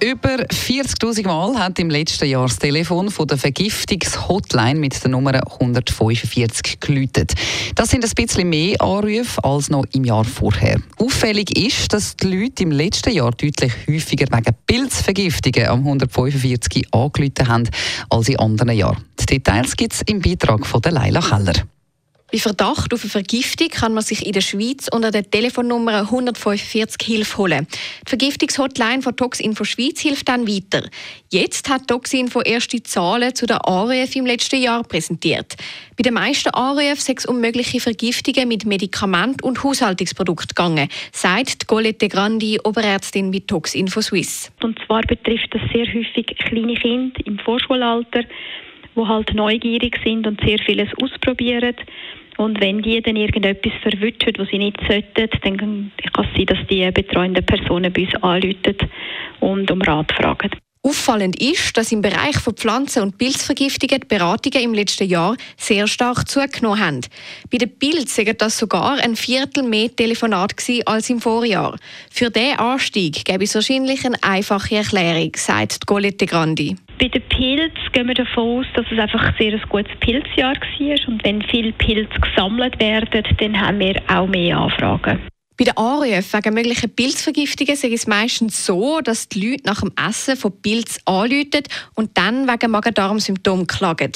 Über 40.000 Mal hat im letzten Jahr das Telefon von der Vergiftungshotline mit der Nummer 145 geläutet. Das sind ein bisschen mehr Anrufe als noch im Jahr vorher. Auffällig ist, dass die Leute im letzten Jahr deutlich häufiger wegen Pilzvergiftungen am 145 angerufen haben als in anderen Jahren. Die Details gibt es im Beitrag von Leila Keller. Bei Verdacht auf eine Vergiftung kann man sich in der Schweiz unter der Telefonnummer 145 Hilfe holen. Die Vergiftungshotline von Toxinfo Schweiz hilft dann weiter. Jetzt hat Toxinfo erste Zahlen zu den Anrufen im letzten Jahr präsentiert. Bei den meisten Anrufen sei es um mögliche Vergiftungen mit Medikament- und Haushaltungsprodukten gegangen, sagt Colette Grandi, Oberärztin bei Toxinfo Swiss. Und zwar betrifft das sehr häufig kleine Kinder im Vorschulalter die halt neugierig sind und sehr vieles ausprobieren. Und wenn die dann irgendetwas verwünschen, was sie nicht sollten, dann kann es sein, dass die betreuenden Personen bei uns anrufen und um Rat fragen. Auffallend ist, dass im Bereich von Pflanzen- und Pilzvergiftungen die Beratungen im letzten Jahr sehr stark zugenommen haben. Bei den Pilzen war das sogar ein Viertel mehr Telefonat als im Vorjahr. Für diesen Anstieg gäbe es wahrscheinlich eine einfache Erklärung, sagt Colette Grandi. Bei den Pilzen gehen wir davon aus, dass es einfach ein sehr gutes Pilzjahr war. Und wenn viele Pilze gesammelt werden, dann haben wir auch mehr Anfragen. Bei den Anrufen wegen möglichen Pilzvergiftungen ist es meistens so, dass die Leute nach dem Essen von Pilz anrufen und dann wegen Magen-Darm-Symptomen klagen.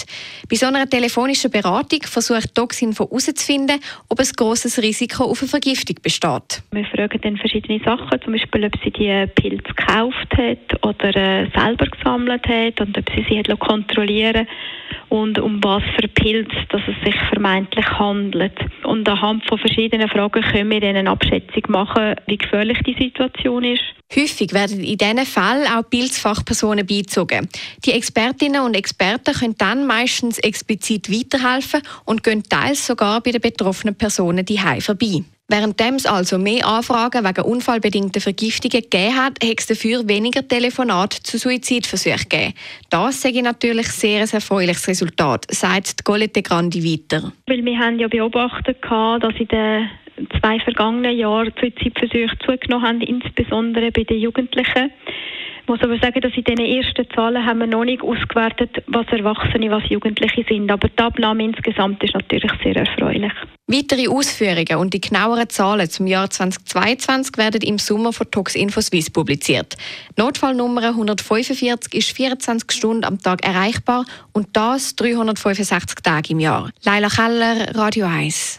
Bei so einer telefonischen Beratung versucht Toxinfo herauszufinden, ob ein grosses Risiko auf eine Vergiftung besteht. Wir fragen dann verschiedene Sachen, zum Beispiel, ob sie die Pilze gekauft hat oder äh, selber gesammelt hat und ob sie sie kontrollieren und um was für Pilz dass es sich vermeintlich handelt. Und anhand von verschiedenen Fragen können wir dann eine Abschätzung machen, wie gefährlich die Situation ist. Häufig werden in diesen Fällen auch Pilzfachpersonen beizogen. Die Expertinnen und Experten können dann meistens explizit weiterhelfen und gehen teils sogar bei den betroffenen Personen die vorbei. Während es also mehr Anfragen wegen unfallbedingter Vergiftungen gegeben hat, hat es dafür weniger Telefonate zu Suizidversuchen gegeben. Das sei natürlich sehr ein erfreuliches Resultat, sagt Colette Grandi weiter. Weil wir haben ja beobachtet, dass in den zwei vergangenen Jahren Suizidversuche zugenommen haben, insbesondere bei den Jugendlichen. Muss aber sagen, dass in diesen ersten Zahlen haben wir noch nicht ausgewertet, was Erwachsene, was Jugendliche sind. Aber die Abnahme insgesamt ist natürlich sehr erfreulich. Weitere Ausführungen und die genaueren Zahlen zum Jahr 2022 werden im Sommer von Tox Info Suisse publiziert. Notfallnummer 145 ist 24 Stunden am Tag erreichbar und das 365 Tage im Jahr. Leila Keller, Radio 1.